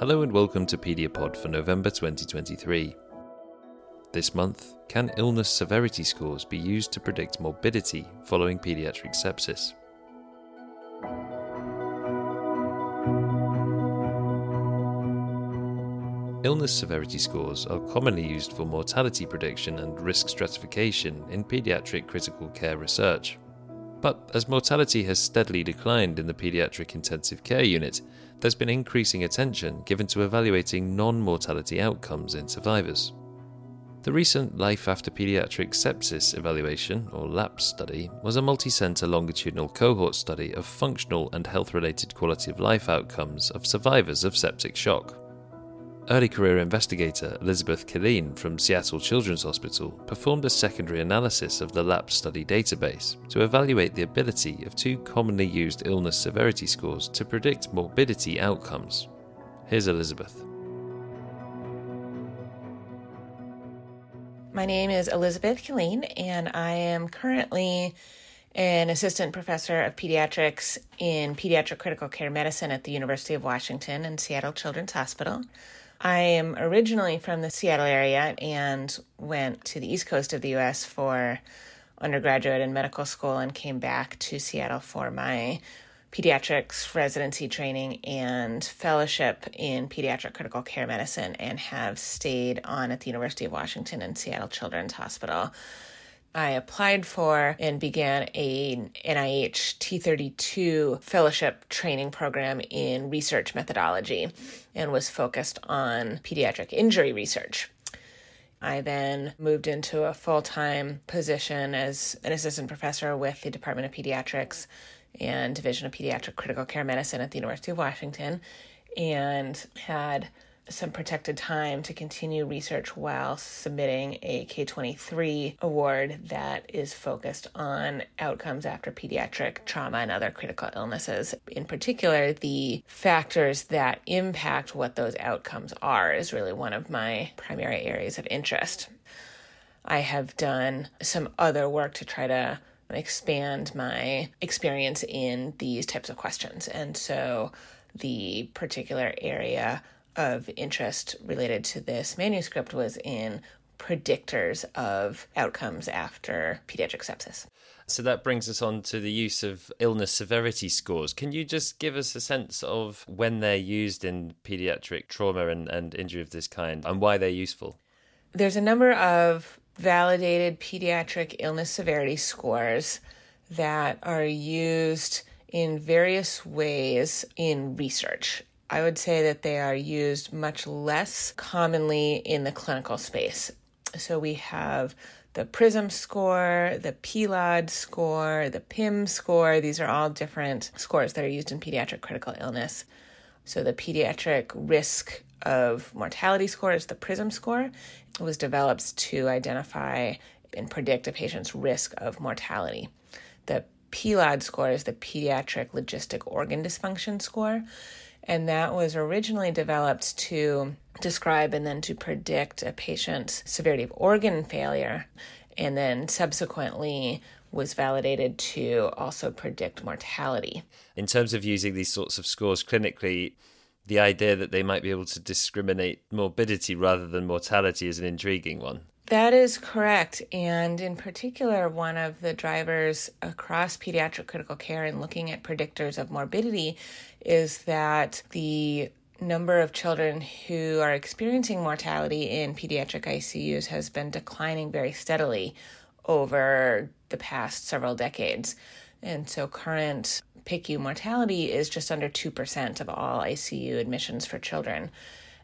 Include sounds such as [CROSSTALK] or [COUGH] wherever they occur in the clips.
Hello and welcome to Pediapod for November 2023. This month, can illness severity scores be used to predict morbidity following pediatric sepsis? Illness severity scores are commonly used for mortality prediction and risk stratification in pediatric critical care research. But as mortality has steadily declined in the pediatric intensive care unit, there's been increasing attention given to evaluating non mortality outcomes in survivors. The recent Life After Pediatric Sepsis Evaluation, or LAPSE study, was a multi centre longitudinal cohort study of functional and health related quality of life outcomes of survivors of septic shock. Early career investigator Elizabeth Killien from Seattle Children's Hospital performed a secondary analysis of the LAPSE study database to evaluate the ability of two commonly used illness severity scores to predict morbidity outcomes. Here's Elizabeth. My name is Elizabeth Killien, and I am currently an assistant professor of pediatrics in pediatric critical care medicine at the University of Washington and Seattle Children's Hospital. I am originally from the Seattle area and went to the east coast of the US for undergraduate and medical school and came back to Seattle for my pediatrics residency training and fellowship in pediatric critical care medicine and have stayed on at the University of Washington and Seattle Children's Hospital. I applied for and began a NIH T32 fellowship training program in research methodology and was focused on pediatric injury research. I then moved into a full time position as an assistant professor with the Department of Pediatrics and Division of Pediatric Critical Care Medicine at the University of Washington and had some protected time to continue research while submitting a K23 award that is focused on outcomes after pediatric trauma and other critical illnesses. In particular, the factors that impact what those outcomes are is really one of my primary areas of interest. I have done some other work to try to expand my experience in these types of questions. And so the particular area of interest related to this manuscript was in predictors of outcomes after pediatric sepsis. So that brings us on to the use of illness severity scores. Can you just give us a sense of when they're used in pediatric trauma and, and injury of this kind and why they're useful? There's a number of validated pediatric illness severity scores that are used in various ways in research. I would say that they are used much less commonly in the clinical space. So we have the PRISM score, the PELOD score, the PIM score. These are all different scores that are used in pediatric critical illness. So the pediatric risk of mortality score is the PRISM score. It was developed to identify and predict a patient's risk of mortality. The PELOD score is the pediatric logistic organ dysfunction score and that was originally developed to describe and then to predict a patient's severity of organ failure, and then subsequently was validated to also predict mortality. In terms of using these sorts of scores clinically, the idea that they might be able to discriminate morbidity rather than mortality is an intriguing one. That is correct. And in particular, one of the drivers across pediatric critical care and looking at predictors of morbidity is that the number of children who are experiencing mortality in pediatric ICUs has been declining very steadily over the past several decades. And so current PICU mortality is just under 2% of all ICU admissions for children.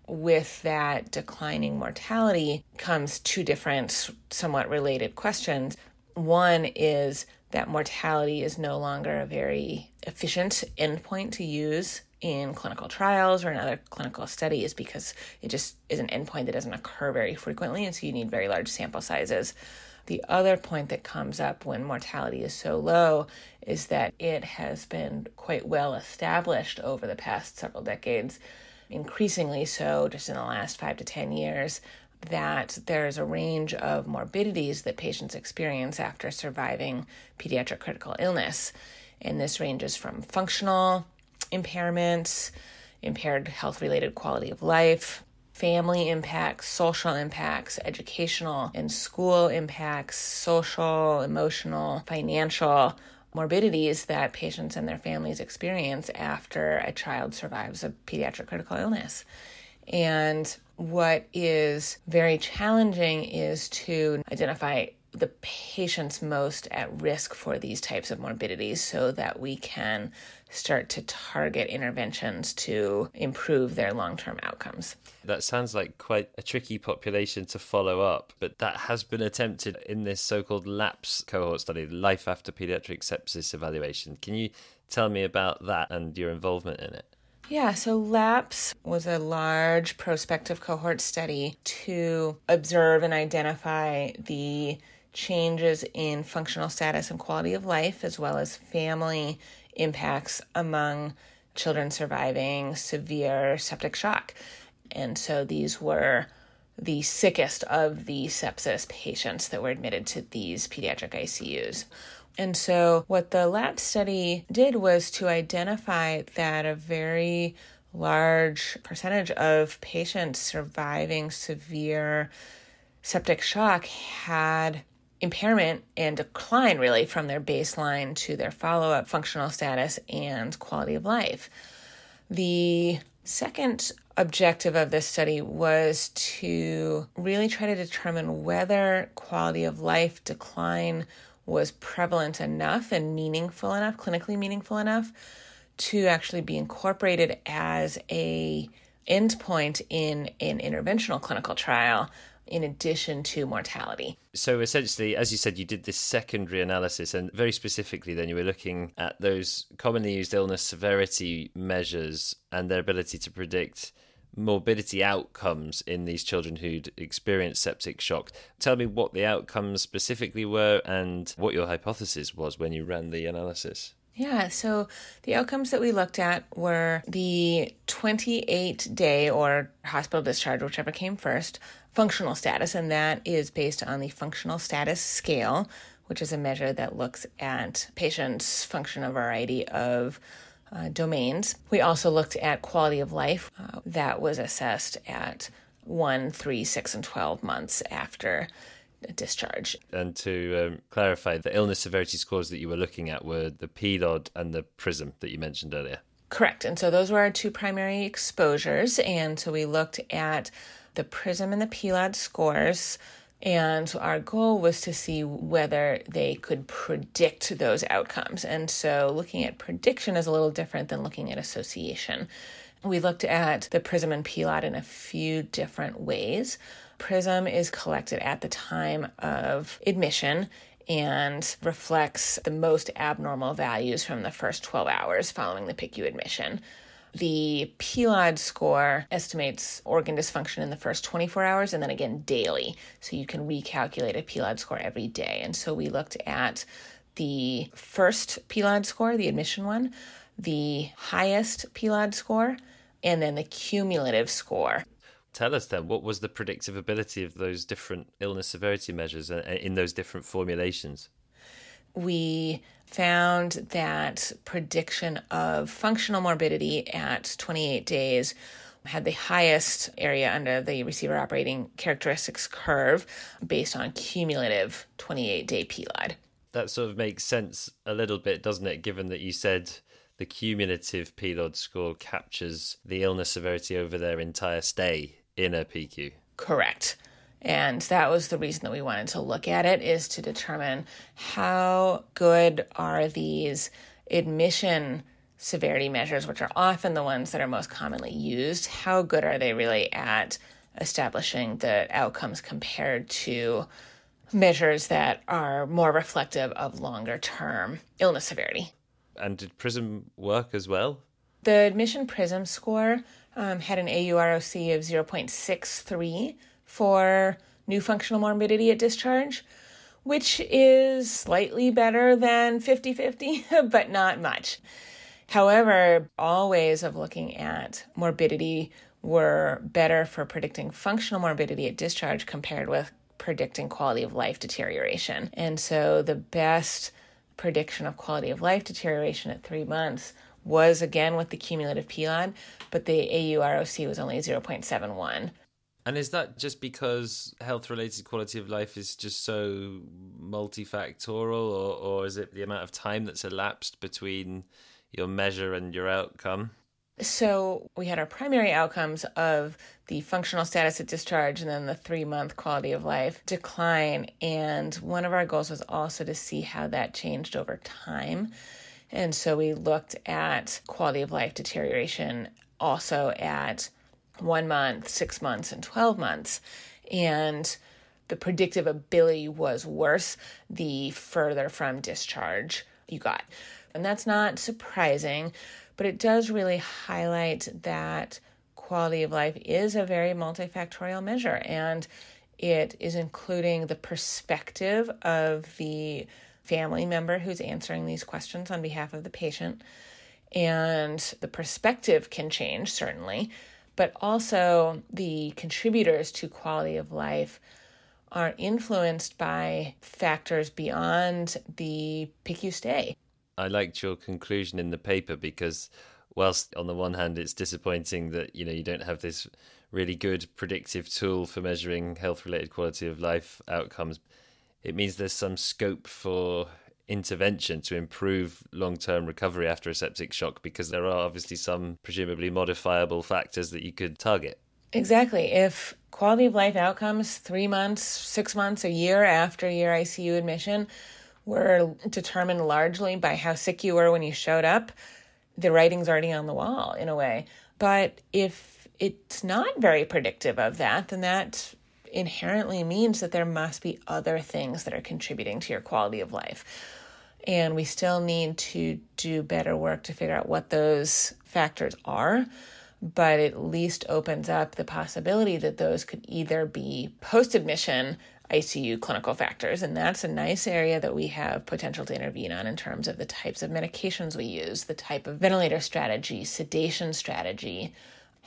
With that declining mortality comes two different, somewhat related questions. One is that mortality is no longer a very efficient endpoint to use in clinical trials or in other clinical studies because it just is an endpoint that doesn't occur very frequently, and so you need very large sample sizes. The other point that comes up when mortality is so low is that it has been quite well established over the past several decades, increasingly so just in the last five to 10 years, that there's a range of morbidities that patients experience after surviving pediatric critical illness. And this ranges from functional impairments, impaired health related quality of life, family impacts, social impacts, educational and school impacts, social, emotional, financial morbidities that patients and their families experience after a child survives a pediatric critical illness. And what is very challenging is to identify the patients most at risk for these types of morbidities so that we can start to target interventions to improve their long term outcomes. That sounds like quite a tricky population to follow up, but that has been attempted in this so called LAPSE cohort study, Life After Pediatric Sepsis Evaluation. Can you tell me about that and your involvement in it? Yeah, so LAPSE was a large prospective cohort study to observe and identify the changes in functional status and quality of life, as well as family impacts among children surviving severe septic shock. And so these were the sickest of the sepsis patients that were admitted to these pediatric ICUs. And so, what the lab study did was to identify that a very large percentage of patients surviving severe septic shock had impairment and decline really from their baseline to their follow up functional status and quality of life. The second objective of this study was to really try to determine whether quality of life decline was prevalent enough and meaningful enough, clinically meaningful enough to actually be incorporated as a endpoint in an interventional clinical trial in addition to mortality. So essentially, as you said, you did this secondary analysis, and very specifically, then you were looking at those commonly used illness severity measures and their ability to predict morbidity outcomes in these children who'd experienced septic shock. Tell me what the outcomes specifically were and what your hypothesis was when you ran the analysis. Yeah, so the outcomes that we looked at were the 28 day or hospital discharge, whichever came first, functional status, and that is based on the functional status scale, which is a measure that looks at patients' function a variety of uh, domains. We also looked at quality of life uh, that was assessed at one, three, six, and 12 months after discharge. And to um, clarify, the illness severity scores that you were looking at were the PELOD and the PRISM that you mentioned earlier. Correct. And so those were our two primary exposures. And so we looked at the PRISM and the PELOD scores and our goal was to see whether they could predict those outcomes. And so looking at prediction is a little different than looking at association. We looked at the PRISM and PELOD in a few different ways. PRISM is collected at the time of admission and reflects the most abnormal values from the first 12 hours following the PICU admission. The PELOD score estimates organ dysfunction in the first 24 hours and then again daily. So you can recalculate a PELOD score every day. And so we looked at the first PELOD score, the admission one, the highest PELOD score, and then the cumulative score. Tell us then, what was the predictive ability of those different illness severity measures uh, in those different formulations? we found that prediction of functional morbidity at 28 days had the highest area under the receiver operating characteristics curve based on cumulative 28 day PELOD. That sort of makes sense a little bit, doesn't it? Given that you said the cumulative PELOD score captures the illness severity over their entire stay in a PICU. Correct. And that was the reason that we wanted to look at it is to determine how good are these admission severity measures, which are often the ones that are most commonly used, how good are they really at establishing the outcomes compared to measures that are more reflective of longer term illness severity? And did PRISM work as well? The admission PRISM score um, had an AUROC of 0.63 for new functional morbidity at discharge, which is slightly better than 50 50, [LAUGHS] but not much. However, all ways of looking at morbidity were better for predicting functional morbidity at discharge compared with predicting quality of life deterioration. And so the best prediction of quality of life deterioration at three months was again with the cumulative PELOD, but the AUROC was only 0.71. And is that just because health related quality of life is just so multifactorial, or, or is it the amount of time that's elapsed between your measure and your outcome? So we had our primary outcomes of the functional status at discharge and then the three month quality of life decline. And one of our goals was also to see how that changed over time. And so we looked at quality of life deterioration also at one month, six months, and 12 months. And the predictive ability was worse the further from discharge you got. And that's not surprising, but it does really highlight that quality of life is a very multifactorial measure and it is including the perspective of the family member who's answering these questions on behalf of the patient. And the perspective can change, certainly, but also the contributors to quality of life are influenced by factors beyond the PICU stay. I liked your conclusion in the paper because whilst on the one hand it's disappointing that you know you don't have this really good predictive tool for measuring health related quality of life outcomes it means there's some scope for intervention to improve long term recovery after a septic shock because there are obviously some presumably modifiable factors that you could target. Exactly. If quality of life outcomes three months, six months, a year after your ICU admission were determined largely by how sick you were when you showed up, the writing's already on the wall in a way. But if it's not very predictive of that, then that inherently means that there must be other things that are contributing to your quality of life. And we still need to do better work to figure out what those factors are. But at least opens up the possibility that those could either be post admission ICU clinical factors. And that's a nice area that we have potential to intervene on in terms of the types of medications we use, the type of ventilator strategy, sedation strategy,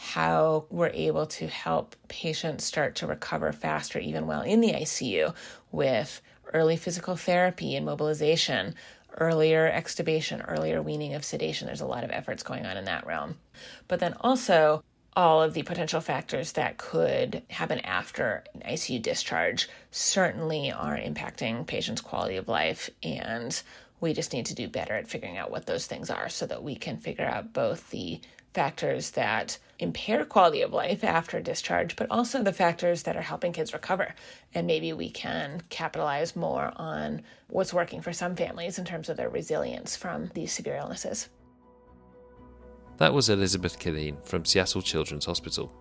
how we're able to help patients start to recover faster, even while in the ICU, with early physical therapy and mobilization, earlier extubation, earlier weaning of sedation. There's a lot of efforts going on in that realm. But then also, all of the potential factors that could happen after an ICU discharge certainly are impacting patients' quality of life. And we just need to do better at figuring out what those things are so that we can figure out both the factors that impair quality of life after discharge, but also the factors that are helping kids recover. And maybe we can capitalize more on what's working for some families in terms of their resilience from these severe illnesses. That was Elizabeth Killien from Seattle Children's Hospital.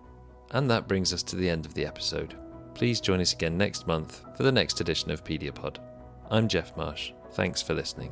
And that brings us to the end of the episode. Please join us again next month for the next edition of Pediapod. I'm Jeff Marsh. Thanks for listening.